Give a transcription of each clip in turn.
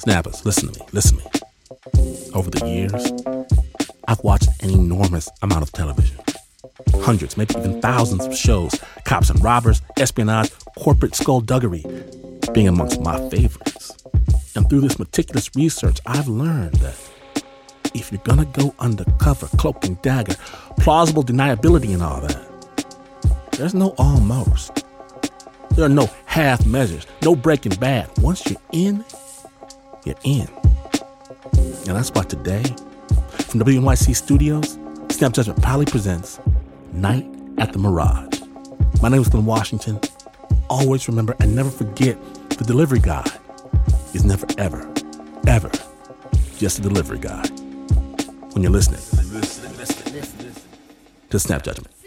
Snappers, listen to me, listen to me. Over the years, I've watched an enormous amount of television. Hundreds, maybe even thousands of shows, cops and robbers, espionage, corporate skullduggery being amongst my favorites. And through this meticulous research, I've learned that if you're gonna go undercover, cloak and dagger, plausible deniability and all that, there's no almost. There are no half measures, no breaking bad. Once you're in, you're in. And that's why today, from WNYC Studios, Snap Judgment proudly presents Night at the Mirage. My name is Glynn Washington. Always remember and never forget the delivery guy is never, ever, ever just a delivery guy. When you're listening, listen, listen, listen, to Snap Judgment.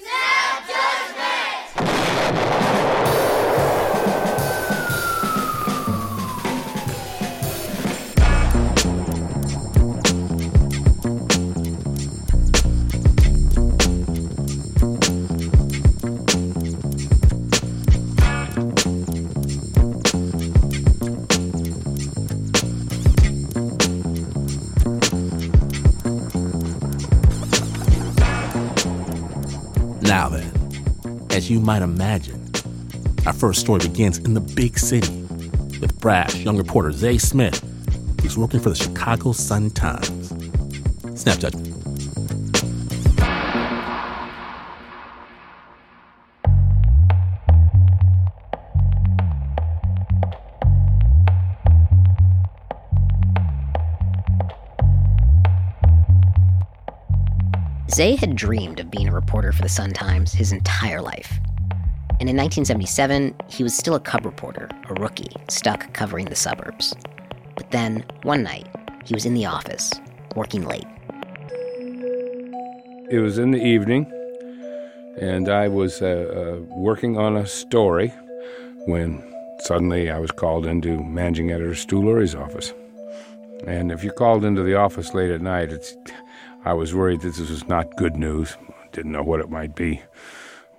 Might imagine, our first story begins in the big city with brash young reporter Zay Smith, who's working for the Chicago Sun-Times. Snap Judgment. Zay had dreamed of being a reporter for the Sun Times his entire life. And in 1977, he was still a cub reporter, a rookie, stuck covering the suburbs. But then, one night, he was in the office, working late. It was in the evening, and I was uh, uh, working on a story when suddenly I was called into managing editor Stu Lurie's office. And if you're called into the office late at night, it's I was worried that this was not good news. Didn't know what it might be.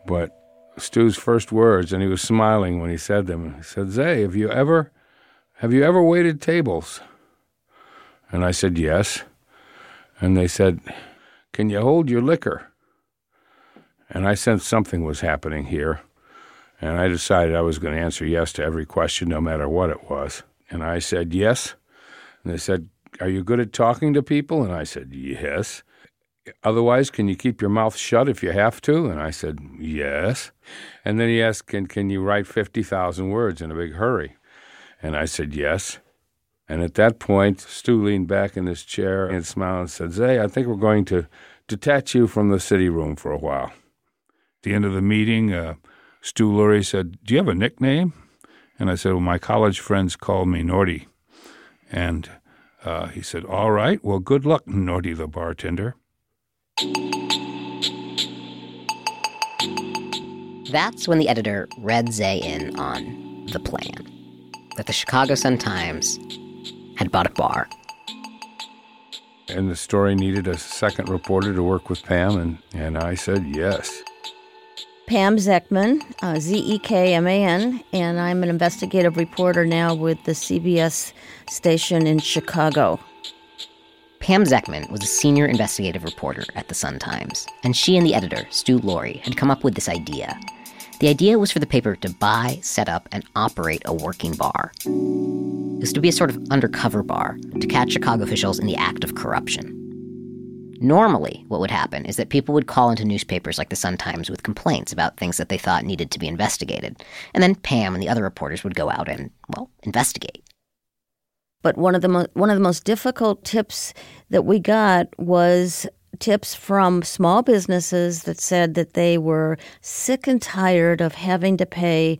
But Stu's first words, and he was smiling when he said them. He said, "Zay, have you ever, have you ever waited tables?" And I said, "Yes." And they said, "Can you hold your liquor?" And I sensed something was happening here, and I decided I was going to answer yes to every question, no matter what it was. And I said yes, and they said, "Are you good at talking to people?" And I said, "Yes." Otherwise, can you keep your mouth shut if you have to? And I said, Yes. And then he asked, Can, can you write 50,000 words in a big hurry? And I said, Yes. And at that point, Stu leaned back in his chair and smiled and said, Zay, I think we're going to detach you from the city room for a while. At the end of the meeting, uh, Stu Lurie said, Do you have a nickname? And I said, Well, my college friends call me Norty. And uh, he said, All right, well, good luck, Norty the bartender. That's when the editor read Zay in on the plan that the Chicago Sun-Times had bought a bar. And the story needed a second reporter to work with Pam, and, and I said yes. Pam Zekman, uh, Z E K M A N, and I'm an investigative reporter now with the CBS station in Chicago. Pam Zekman was a senior investigative reporter at the Sun Times, and she and the editor, Stu Lurie, had come up with this idea. The idea was for the paper to buy, set up, and operate a working bar. It was to be a sort of undercover bar to catch Chicago officials in the act of corruption. Normally, what would happen is that people would call into newspapers like the Sun Times with complaints about things that they thought needed to be investigated, and then Pam and the other reporters would go out and, well, investigate. But one of the mo- one of the most difficult tips that we got was tips from small businesses that said that they were sick and tired of having to pay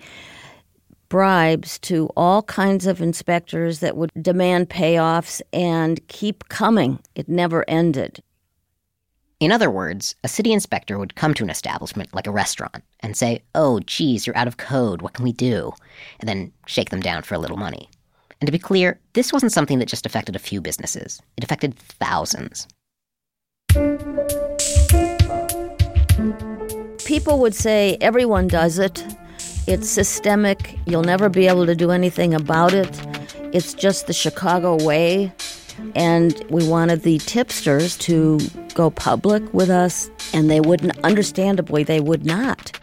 bribes to all kinds of inspectors that would demand payoffs and keep coming. It never ended. In other words, a city inspector would come to an establishment like a restaurant and say, Oh, geez, you're out of code. What can we do? And then shake them down for a little money. And to be clear, this wasn't something that just affected a few businesses, it affected thousands. People would say everyone does it. It's systemic. You'll never be able to do anything about it. It's just the Chicago way. And we wanted the tipsters to go public with us, and they wouldn't, understandably, they would not.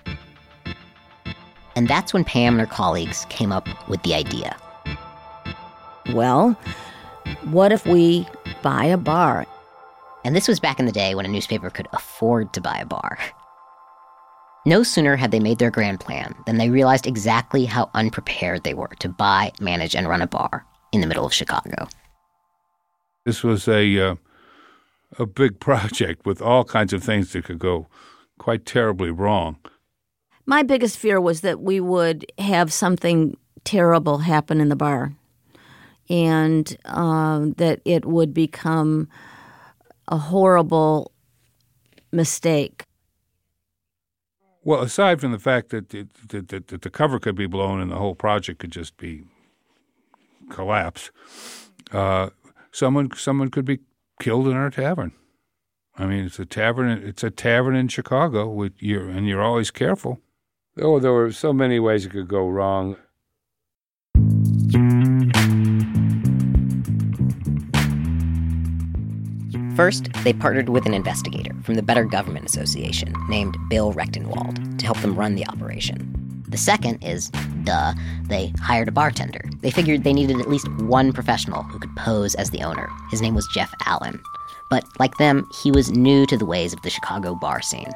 And that's when Pam and her colleagues came up with the idea. Well, what if we buy a bar? And this was back in the day when a newspaper could afford to buy a bar. No sooner had they made their grand plan than they realized exactly how unprepared they were to buy, manage, and run a bar in the middle of Chicago. This was a uh, a big project with all kinds of things that could go quite terribly wrong. My biggest fear was that we would have something terrible happen in the bar, and um, that it would become a horrible mistake. Well, aside from the fact that, it, that, that, that the cover could be blown and the whole project could just be collapse, uh, someone someone could be killed in our tavern. I mean, it's a tavern. It's a tavern in Chicago, with you and you're always careful. Oh, there were so many ways it could go wrong. First, they partnered with an investigator from the Better Government Association named Bill Recktenwald to help them run the operation. The second is, duh, they hired a bartender. They figured they needed at least one professional who could pose as the owner. His name was Jeff Allen. But like them, he was new to the ways of the Chicago bar scene.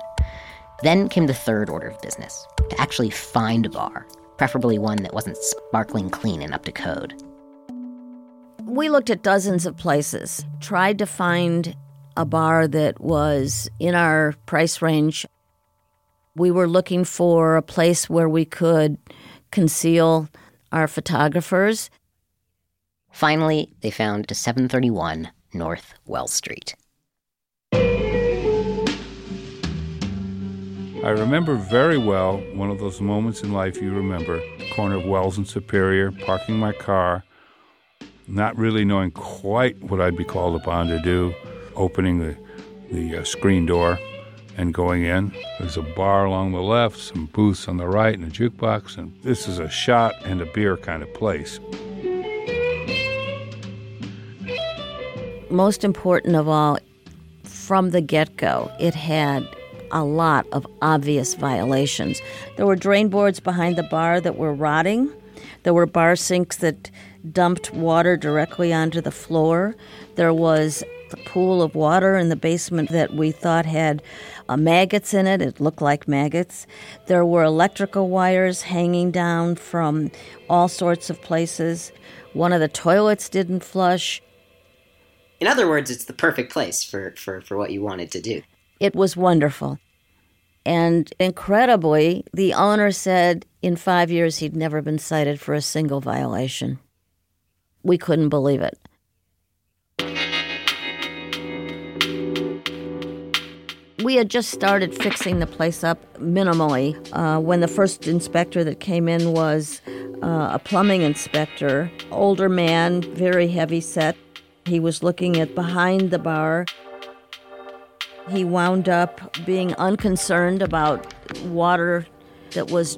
Then came the third order of business to actually find a bar, preferably one that wasn't sparkling clean and up to code. We looked at dozens of places, tried to find a bar that was in our price range. We were looking for a place where we could conceal our photographers. Finally, they found 731 North Wells Street. I remember very well one of those moments in life you remember, corner of Wells and Superior, parking my car, not really knowing quite what I'd be called upon to do, opening the, the uh, screen door and going in. There's a bar along the left, some booths on the right, and a jukebox, and this is a shot and a beer kind of place. Most important of all, from the get go, it had a lot of obvious violations. There were drain boards behind the bar that were rotting. There were bar sinks that dumped water directly onto the floor. There was a pool of water in the basement that we thought had uh, maggots in it. It looked like maggots. There were electrical wires hanging down from all sorts of places. One of the toilets didn't flush. In other words, it's the perfect place for, for, for what you wanted to do. It was wonderful. And incredibly, the owner said in five years he'd never been cited for a single violation. We couldn't believe it. We had just started fixing the place up minimally uh, when the first inspector that came in was uh, a plumbing inspector, older man, very heavy set. He was looking at behind the bar he wound up being unconcerned about water that was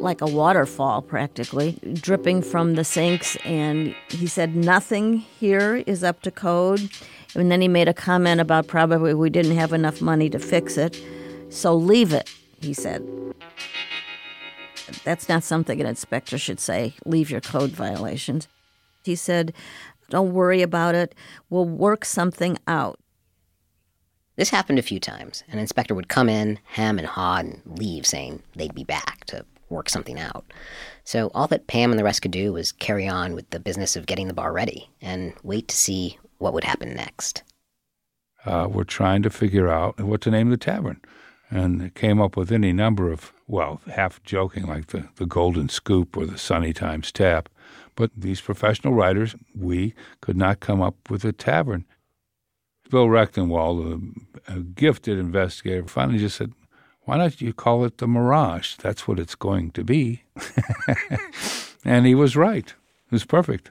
like a waterfall practically dripping from the sinks. And he said nothing here is up to code. And then he made a comment about probably we didn't have enough money to fix it. So leave it he said. That's not something an inspector should say leave your code violations. He said don't worry about it. We'll work something out. This happened a few times. An inspector would come in, hem and haw, and leave, saying they'd be back to work something out. So all that Pam and the rest could do was carry on with the business of getting the bar ready and wait to see what would happen next. Uh, we're trying to figure out what to name the tavern. And came up with any number of, well, half joking, like the, the Golden Scoop or the Sunny Times Tap. But these professional writers, we could not come up with a tavern. Bill Recktenwald, a, a gifted investigator, finally just said, why don't you call it the Mirage? That's what it's going to be. and he was right. It was perfect.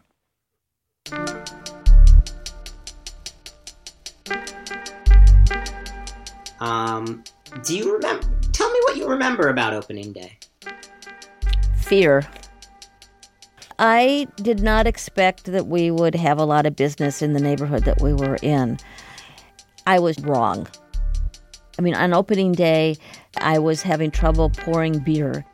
Um, do you remember? Tell me what you remember about opening day. Fear. I did not expect that we would have a lot of business in the neighborhood that we were in. I was wrong. I mean, on opening day, I was having trouble pouring beer,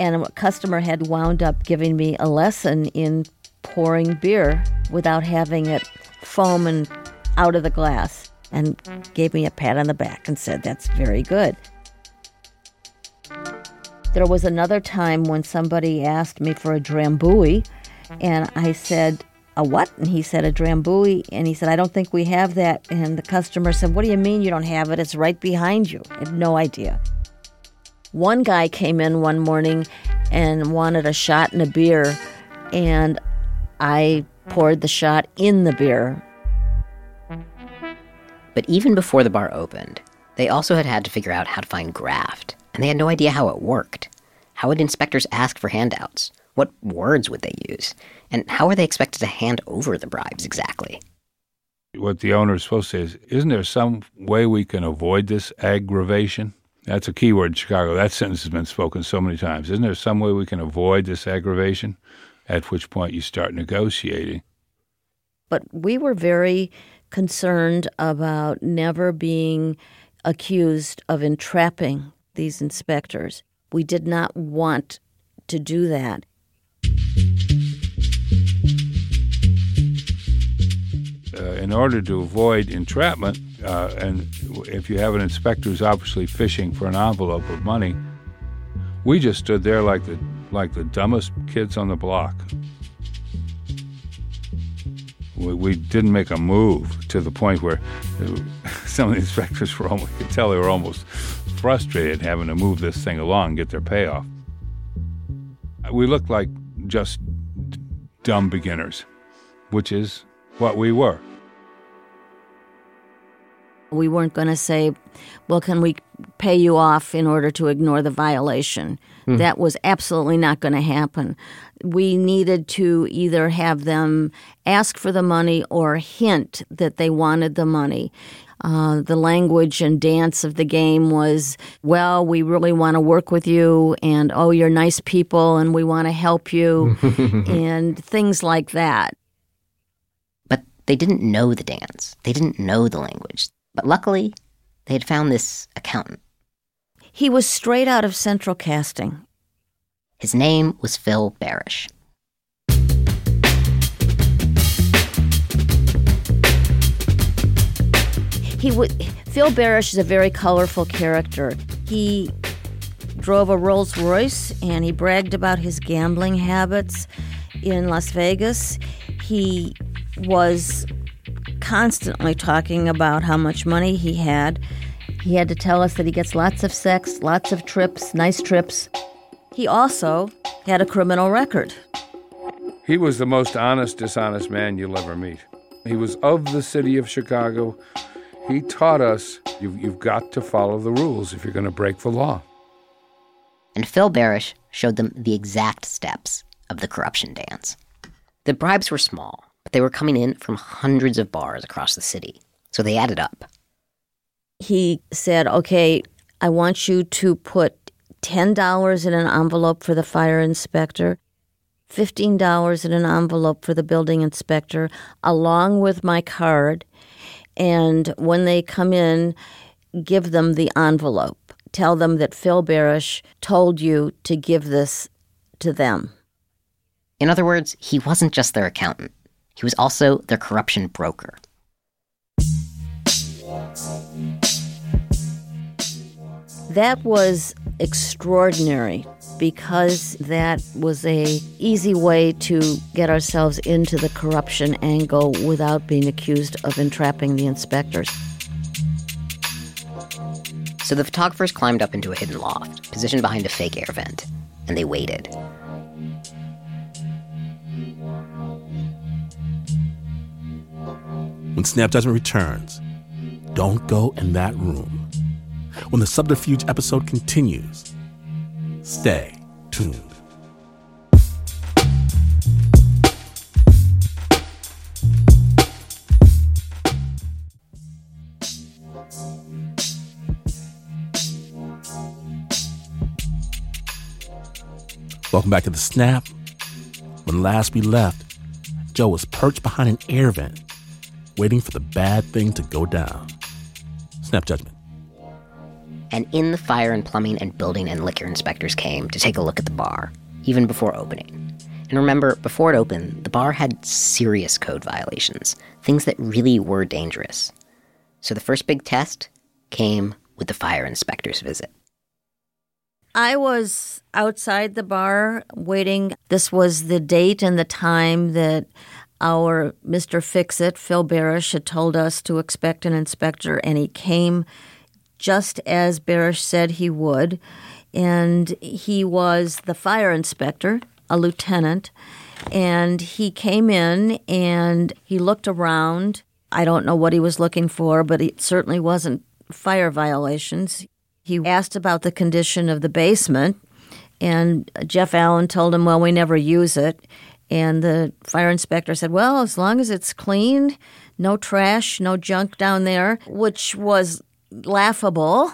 and a customer had wound up giving me a lesson in pouring beer without having it foam and out of the glass and gave me a pat on the back and said, That's very good. There was another time when somebody asked me for a drambuie, and I said, a what? And he said, a drambuie. And he said, I don't think we have that. And the customer said, What do you mean you don't have it? It's right behind you. I had no idea. One guy came in one morning and wanted a shot and a beer, and I poured the shot in the beer. But even before the bar opened, they also had had to figure out how to find graft and they had no idea how it worked. How would inspectors ask for handouts? What words would they use? And how are they expected to hand over the bribes exactly? What the owner is supposed to say is, isn't there some way we can avoid this aggravation? That's a key word in Chicago. That sentence has been spoken so many times. Isn't there some way we can avoid this aggravation? At which point you start negotiating. But we were very concerned about never being accused of entrapping these inspectors. We did not want to do that. In order to avoid entrapment, uh, and if you have an inspector who's obviously fishing for an envelope of money, we just stood there like the like the dumbest kids on the block. We, we didn't make a move to the point where some of the inspectors were almost, could tell they were almost frustrated having to move this thing along, and get their payoff. We looked like just dumb beginners, which is what we were. We weren't going to say, well, can we pay you off in order to ignore the violation? Mm. That was absolutely not going to happen. We needed to either have them ask for the money or hint that they wanted the money. Uh, the language and dance of the game was, well, we really want to work with you, and oh, you're nice people, and we want to help you, and things like that. But they didn't know the dance, they didn't know the language. But luckily, they had found this accountant. He was straight out of Central Casting. His name was Phil Barish. He would. Phil Barish is a very colorful character. He drove a Rolls Royce and he bragged about his gambling habits in Las Vegas. He was constantly talking about how much money he had. He had to tell us that he gets lots of sex, lots of trips, nice trips. He also had a criminal record. He was the most honest, dishonest man you'll ever meet. He was of the city of Chicago. He taught us you've, you've got to follow the rules if you're going to break the law. And Phil Barish showed them the exact steps of the corruption dance. The bribes were small, but they were coming in from hundreds of bars across the city, so they added up. He said, Okay, I want you to put $10 in an envelope for the fire inspector, $15 in an envelope for the building inspector, along with my card, and when they come in, give them the envelope. Tell them that Phil Barish told you to give this to them. In other words, he wasn't just their accountant, he was also their corruption broker. That was extraordinary because that was a easy way to get ourselves into the corruption angle without being accused of entrapping the inspectors. So the photographers climbed up into a hidden loft, positioned behind a fake air vent, and they waited. When Snap Judgment returns, don't go in that room. When the subterfuge episode continues, Stay tuned. Welcome back to The Snap. When last we left, Joe was perched behind an air vent, waiting for the bad thing to go down. Snap judgment. And in the fire and plumbing and building and liquor inspectors came to take a look at the bar, even before opening. And remember, before it opened, the bar had serious code violations, things that really were dangerous. So the first big test came with the fire inspector's visit. I was outside the bar waiting. This was the date and the time that our Mr. Fix It, Phil Barish, had told us to expect an inspector, and he came just as Barish said he would. And he was the fire inspector, a lieutenant, and he came in and he looked around. I don't know what he was looking for, but it certainly wasn't fire violations. He asked about the condition of the basement, and Jeff Allen told him, Well, we never use it. And the fire inspector said, Well, as long as it's cleaned, no trash, no junk down there, which was laughable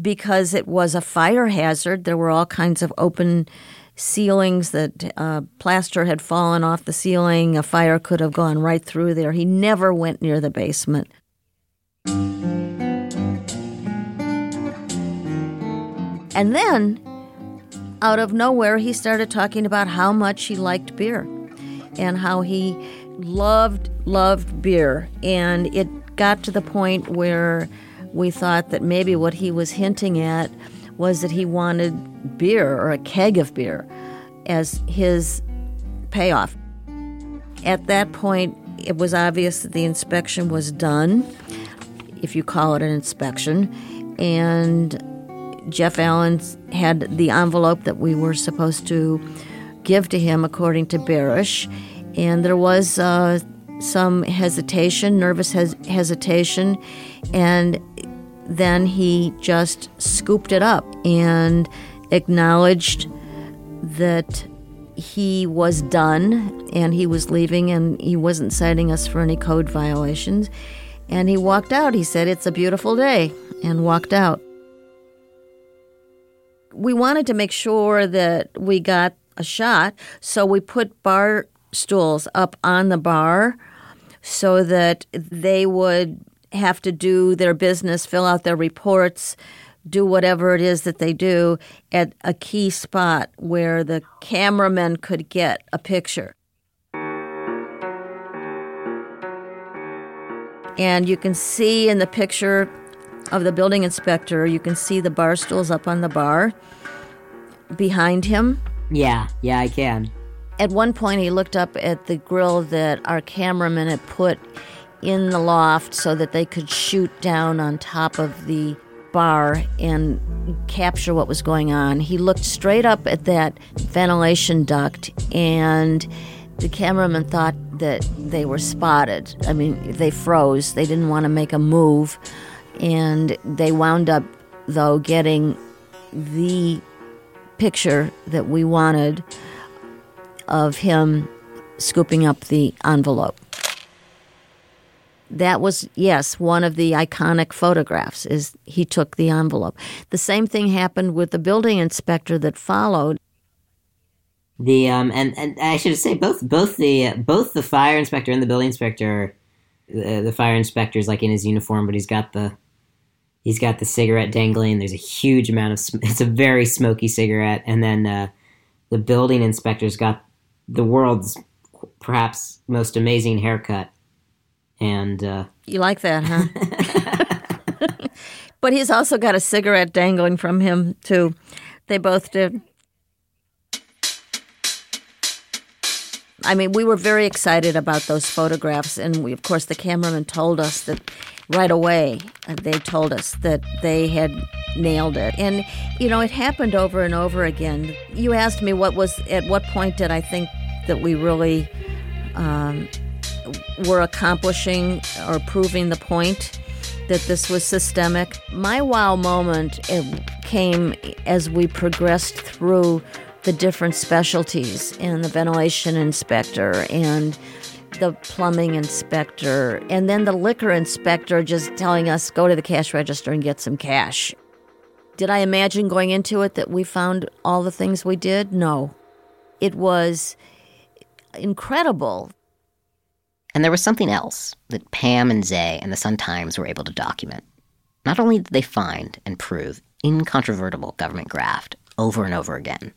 because it was a fire hazard. There were all kinds of open ceilings that uh, plaster had fallen off the ceiling. A fire could have gone right through there. He never went near the basement. And then, out of nowhere, he started talking about how much he liked beer and how he loved, loved beer. And it got to the point where we thought that maybe what he was hinting at was that he wanted beer or a keg of beer as his payoff. At that point, it was obvious that the inspection was done, if you call it an inspection, and Jeff Allen had the envelope that we were supposed to give to him according to Barish, and there was uh, some hesitation, nervous hes- hesitation, and then he just scooped it up and acknowledged that he was done and he was leaving and he wasn't citing us for any code violations. And he walked out. He said, It's a beautiful day, and walked out. We wanted to make sure that we got a shot, so we put bar stools up on the bar so that they would have to do their business, fill out their reports, do whatever it is that they do at a key spot where the cameraman could get a picture. And you can see in the picture of the building inspector, you can see the bar stools up on the bar behind him. Yeah, yeah, I can. At one point, he looked up at the grill that our cameraman had put in the loft so that they could shoot down on top of the bar and capture what was going on. He looked straight up at that ventilation duct, and the cameraman thought that they were spotted. I mean, they froze, they didn't want to make a move, and they wound up, though, getting the picture that we wanted of him scooping up the envelope. That was yes one of the iconic photographs is he took the envelope. The same thing happened with the building inspector that followed. The um and, and i should say both both the both the fire inspector and the building inspector the, the fire inspector's like in his uniform but he's got the he's got the cigarette dangling there's a huge amount of it's a very smoky cigarette and then uh, the building inspector's got the world's perhaps most amazing haircut and uh, you like that, huh? but he's also got a cigarette dangling from him too. They both did. I mean, we were very excited about those photographs, and we, of course, the cameraman told us that right away. Uh, they told us that they had nailed it, and you know, it happened over and over again. You asked me what was at what point did I think that we really um, were accomplishing or proving the point that this was systemic. My wow moment came as we progressed through the different specialties and the ventilation inspector and the plumbing inspector and then the liquor inspector just telling us go to the cash register and get some cash. Did I imagine going into it that we found all the things we did? No. It was incredible. And there was something else that Pam and Zay and the Sun Times were able to document. Not only did they find and prove incontrovertible government graft over and over again,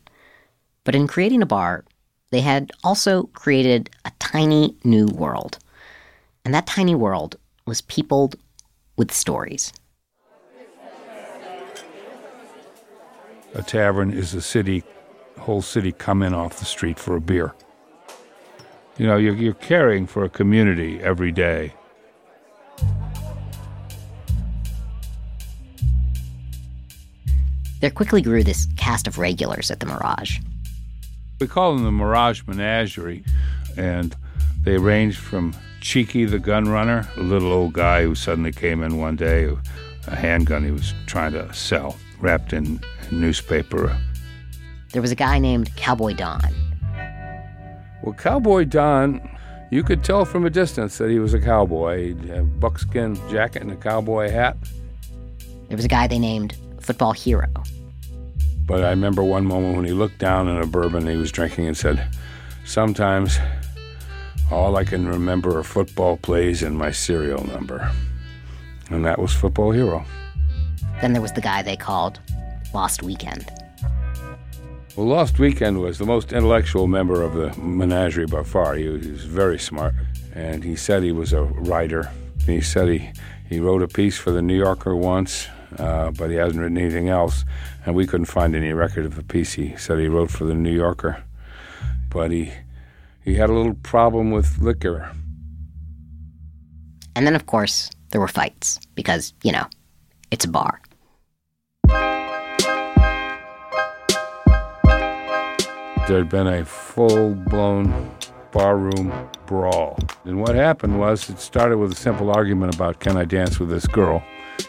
but in creating a bar, they had also created a tiny new world. And that tiny world was peopled with stories. A tavern is a city, whole city come in off the street for a beer. You know, you're, you're caring for a community every day. There quickly grew this cast of regulars at the Mirage. We call them the Mirage Menagerie, and they ranged from Cheeky the gun runner, a little old guy who suddenly came in one day, with a handgun he was trying to sell, wrapped in newspaper. There was a guy named Cowboy Don. Well, Cowboy Don, you could tell from a distance that he was a cowboy. He'd have buckskin jacket and a cowboy hat. There was a guy they named Football Hero. But I remember one moment when he looked down in a bourbon he was drinking and said, Sometimes all I can remember are football plays and my serial number. And that was Football Hero. Then there was the guy they called Lost Weekend. Well, Lost Weekend was the most intellectual member of the menagerie by far. He was, he was very smart. And he said he was a writer. He said he, he wrote a piece for the New Yorker once, uh, but he hasn't written anything else. And we couldn't find any record of the piece he said he wrote for the New Yorker. But he he had a little problem with liquor. And then, of course, there were fights because, you know, it's a bar. There had been a full blown barroom brawl. And what happened was it started with a simple argument about can I dance with this girl?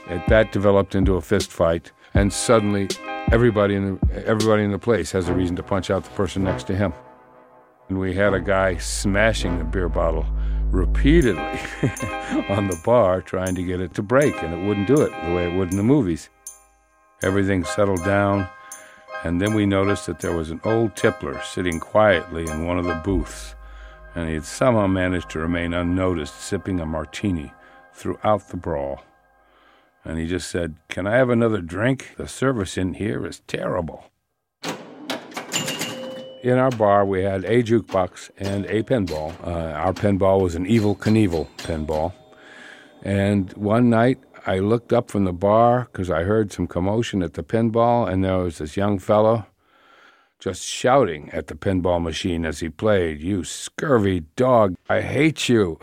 And that developed into a fist fight, and suddenly everybody in the, everybody in the place has a reason to punch out the person next to him. And we had a guy smashing the beer bottle repeatedly on the bar trying to get it to break, and it wouldn't do it the way it would in the movies. Everything settled down, and then we noticed that there was an old tippler sitting quietly in one of the booths, and he had somehow managed to remain unnoticed, sipping a martini throughout the brawl. And he just said, Can I have another drink? The service in here is terrible in our bar, we had a jukebox and a pinball. Uh, our pinball was an Evel Knievel pinball. And one night, I looked up from the bar because I heard some commotion at the pinball, and there was this young fellow just shouting at the pinball machine as he played, You scurvy dog, I hate you.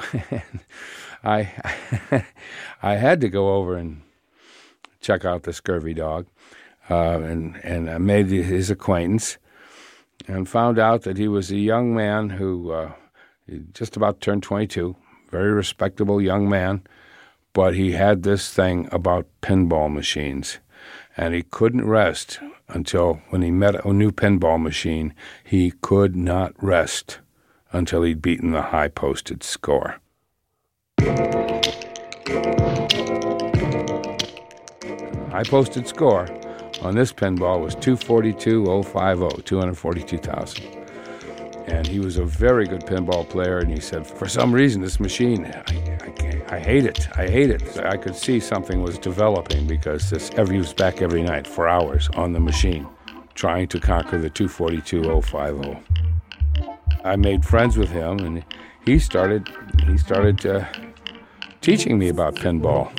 I, I had to go over and check out the scurvy dog, uh, and, and I made his acquaintance and found out that he was a young man who uh, just about turned 22, very respectable young man, but he had this thing about pinball machines. And he couldn't rest until when he met a new pinball machine, he could not rest until he'd beaten the high posted score. High posted score on this pinball was 242,050, 242,000. And he was a very good pinball player, and he said, for some reason, this machine, I, I, I hate it. I hate it. I could see something was developing because this every, he was back every night for hours on the machine, trying to conquer the 242,050. I made friends with him, and he started, he started uh, teaching me about pinball.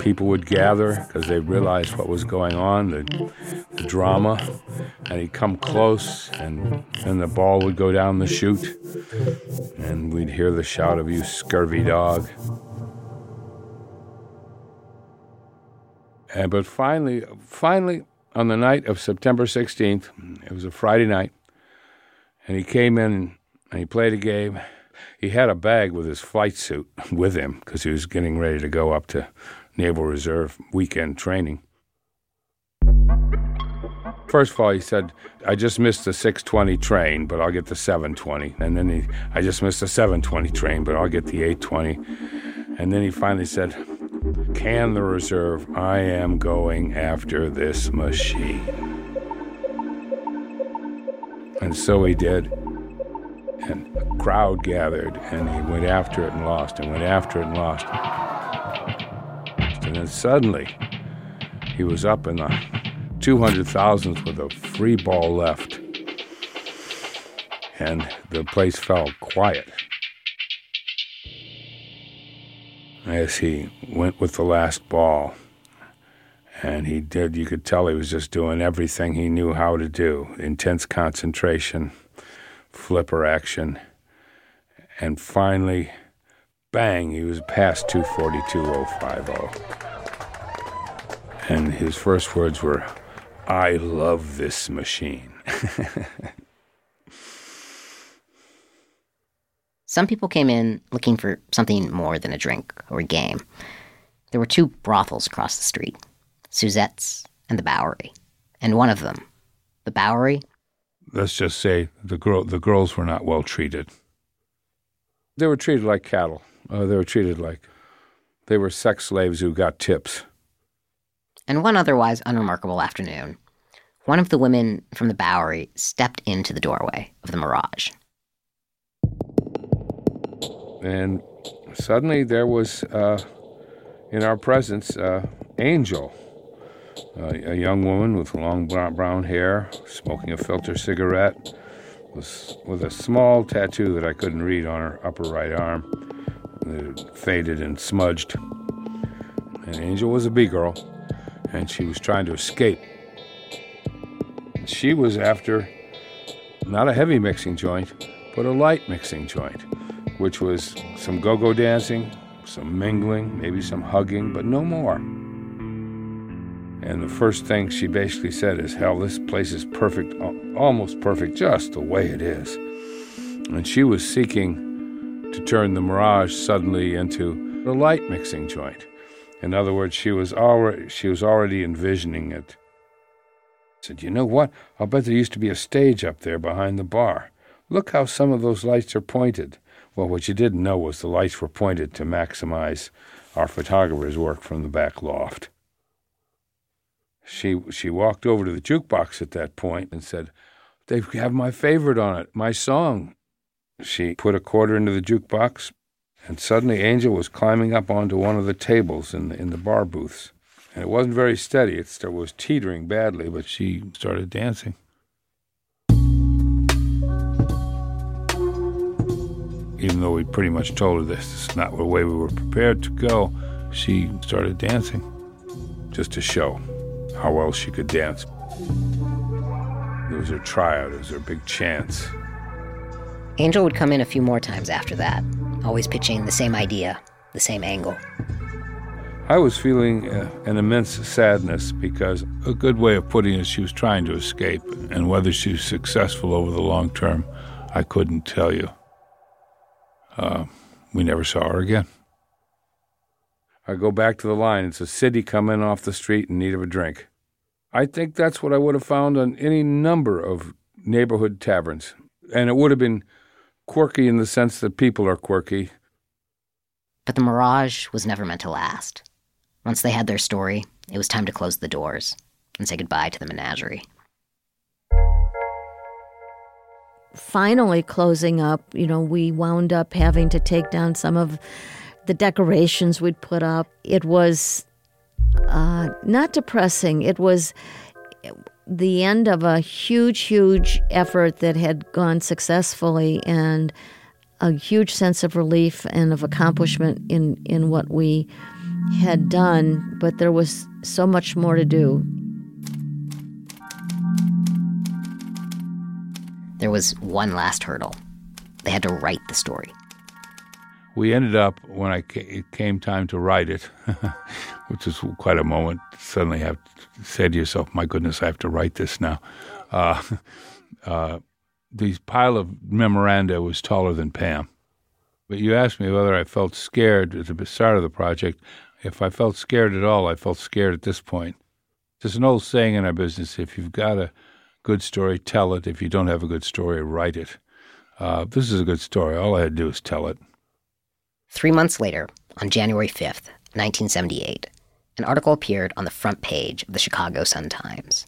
People would gather because they realized what was going on, the, the drama, and he'd come close, and then the ball would go down the chute, and we'd hear the shout of, You scurvy dog. And, but finally, finally, on the night of September 16th, it was a Friday night, and he came in and he played a game he had a bag with his flight suit with him because he was getting ready to go up to Naval Reserve weekend training. First of all, he said, I just missed the 620 train, but I'll get the 720. And then he, I just missed the 720 train, but I'll get the 820. And then he finally said, Can the reserve, I am going after this machine. And so he did And a crowd gathered, and he went after it and lost, and went after it and lost. And then suddenly, he was up in the 200,000s with a free ball left. And the place fell quiet as he went with the last ball. And he did, you could tell he was just doing everything he knew how to do intense concentration, flipper action. And finally, bang, he was past 242.050. And his first words were, I love this machine. Some people came in looking for something more than a drink or a game. There were two brothels across the street Suzette's and the Bowery. And one of them, the Bowery, let's just say the girl the girls were not well treated. They were treated like cattle. Uh, they were treated like they were sex slaves who got tips. And one otherwise unremarkable afternoon, one of the women from the Bowery stepped into the doorway of the Mirage. And suddenly there was uh, in our presence uh, Angel, a young woman with long brown hair, smoking a filter cigarette, with, with a small tattoo that I couldn't read on her upper right arm, it faded and smudged. And Angel was a B girl, and she was trying to escape. She was after not a heavy mixing joint, but a light mixing joint which was some go go dancing, some mingling, maybe some hugging, but no more. And the first thing she basically said is, Hell, this place is perfect, almost perfect, just the way it is. And she was seeking to turn the Mirage suddenly into a light mixing joint. In other words, she was already, she was already envisioning it. I said, You know what? I'll bet there used to be a stage up there behind the bar. Look how some of those lights are pointed. Well, what you didn't know was the lights were pointed to maximize our photographer's work from the back loft. She, she walked over to the jukebox at that point and said, They have my favorite on it, my song. She put a quarter into the jukebox, and suddenly Angel was climbing up onto one of the tables in the, in the bar booths. And it wasn't very steady. It was teetering badly, but she started dancing. even though we pretty much told her this is not the way we were prepared to go, she started dancing just to show how well she could dance. It was her tryout, it was her big chance. Angel would come in a few more times after that, always pitching the same idea, the same angle. I was feeling uh, an immense sadness because a good way of putting it, she was trying to escape, and whether she was successful over the long term, I couldn't tell you. Uh, we never saw her again. I go back to the line. It's a city coming off the street in need of a drink. I think that's what I would have found on any number of neighborhood taverns. And it would have been quirky in the sense that people are quirky. But the Mirage was never meant to last. Once they had their story, it was time to close the doors and say goodbye to the menagerie. finally closing up, you know, we wound up having to take down some of the decorations we'd put up. It was uh, not depressing. It was the end of a huge, huge effort that had gone successfully and a huge sense of relief and of accomplishment in, in what we had done, but there was so much more to do. There was one last hurdle. They had to write the story. We ended up, when I it came time to write it, which was quite a moment, suddenly have said to yourself, my goodness, I have to write this now. Uh, uh, the pile of memoranda was taller than Pam. But you asked me whether I felt scared at the start of the project. If I felt scared at all, I felt scared at this point. There's an old saying in our business if you've got a good story, tell it. If you don't have a good story, write it. Uh, this is a good story. All I had to do is tell it. Three months later, on January 5th, 1978, an article appeared on the front page of the Chicago Sun-Times.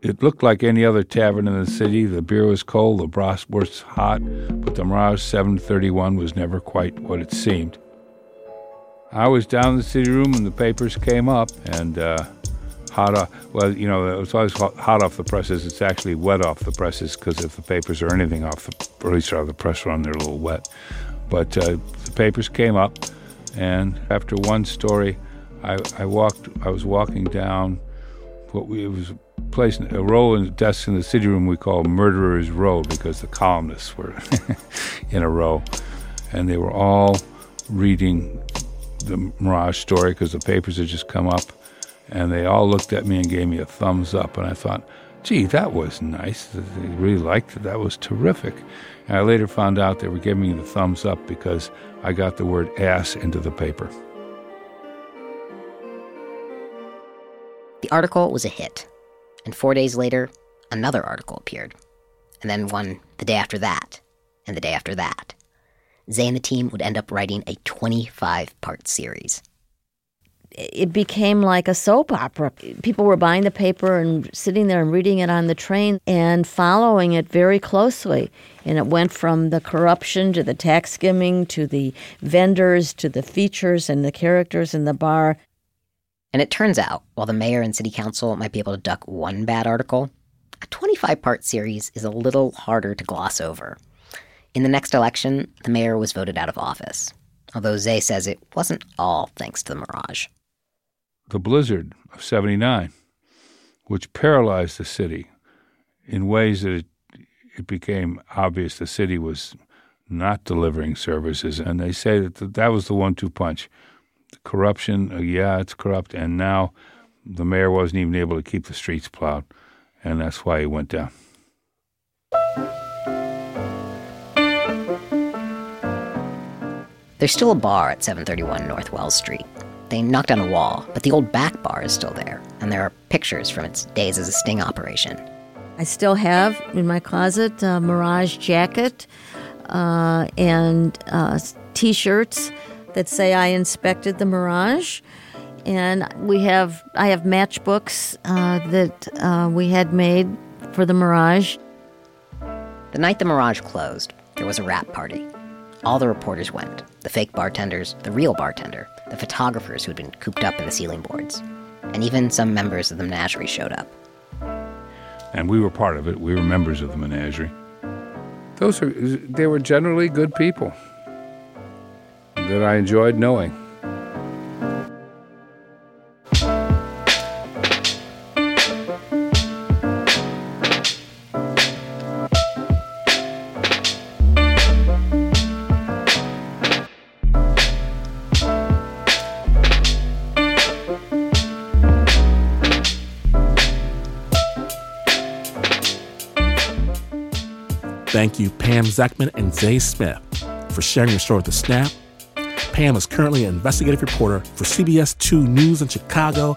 It looked like any other tavern in the city. The beer was cold, the bratwurst hot, but the Mirage 731 was never quite what it seemed. I was down in the city room and the papers came up and uh, hot off. Well, you know, it's always hot off the presses. It's actually wet off the presses because if the papers are anything off the, or at least out of the press run, they're a little wet. But uh, the papers came up, and after one story, I, I walked. I was walking down what we it was place a row of desks in the city room we call Murderers Row because the columnists were in a row, and they were all reading the Mirage story because the papers had just come up, and they all looked at me and gave me a thumbs up, and I thought, gee, that was nice. They really liked it. That was terrific. And I later found out they were giving me the thumbs up because I got the word ass into the paper. The article was a hit. And four days later, another article appeared. And then one the day after that, and the day after that. Zay and the team would end up writing a 25 part series. It became like a soap opera. People were buying the paper and sitting there and reading it on the train and following it very closely. And it went from the corruption to the tax skimming to the vendors to the features and the characters in the bar. And it turns out, while the mayor and city council might be able to duck one bad article, a 25 part series is a little harder to gloss over. In the next election, the mayor was voted out of office, although Zay says it wasn't all thanks to the Mirage. The blizzard of 79, which paralyzed the city in ways that it, it became obvious the city was not delivering services, and they say that that was the one two punch corruption, uh, yeah, it's corrupt, and now the mayor wasn't even able to keep the streets plowed, and that's why he went down. There's still a bar at 731 North Wells Street. They knocked down a wall, but the old back bar is still there, and there are pictures from its days as a sting operation. I still have in my closet a Mirage jacket uh, and uh, t shirts that say I inspected the Mirage. And we have I have matchbooks uh, that uh, we had made for the Mirage. The night the Mirage closed, there was a wrap party. All the reporters went the fake bartenders, the real bartender, the photographers who had been cooped up in the ceiling boards, and even some members of the menagerie showed up. And we were part of it. We were members of the menagerie. Those are, they were generally good people that I enjoyed knowing. Zekman and Zay Smith, for sharing your story with the Snap Pam is currently an investigative reporter for CBS 2 News in Chicago.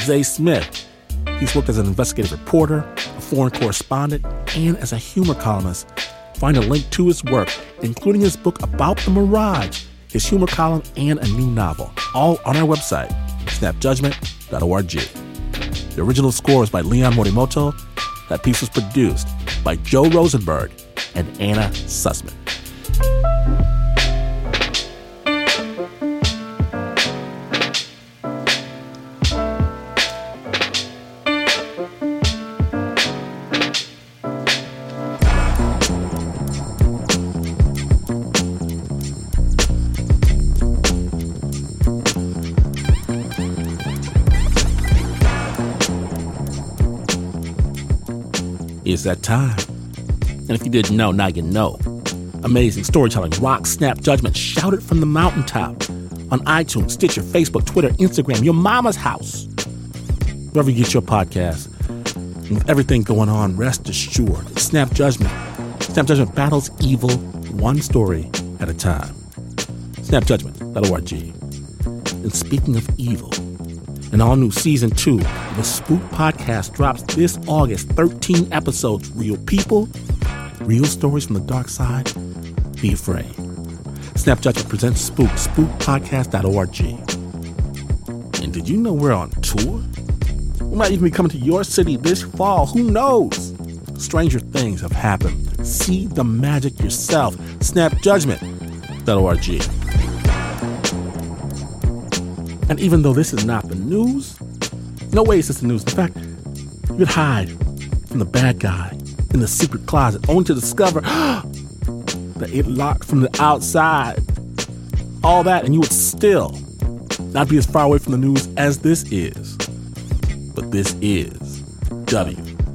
Zay Smith. He's worked as an investigative reporter, a foreign correspondent, and as a humor columnist. Find a link to his work, including his book about the Mirage, his humor column, and a new novel, all on our website, snapjudgment.org. The original score is by Leon Morimoto. That piece was produced by Joe Rosenberg and Anna Sussman. It's that time. And if you didn't know, now you know. Amazing storytelling, rock, snap, judgment, shout it from the mountaintop. On iTunes, Stitcher, Facebook, Twitter, Instagram, your mama's house. Wherever you get your podcast. With everything going on, rest assured. Snap Judgment. Snap Judgment battles evil one story at a time. Snapjudgment.org. And speaking of evil, an all new season two of the Spook Podcast drops this August. 13 episodes, real people, real stories from the dark side. Be afraid. Snap Judgment presents Spook, spookpodcast.org. And did you know we're on tour? We might even be coming to your city this fall. Who knows? Stranger things have happened. See the magic yourself. Snapjudgment.org. And even though this is not the news, no way is this the news. In fact, you could hide from the bad guy in the secret closet, only to discover that it locked from the outside. All that, and you would still not be as far away from the news as this is. But this is WNYC.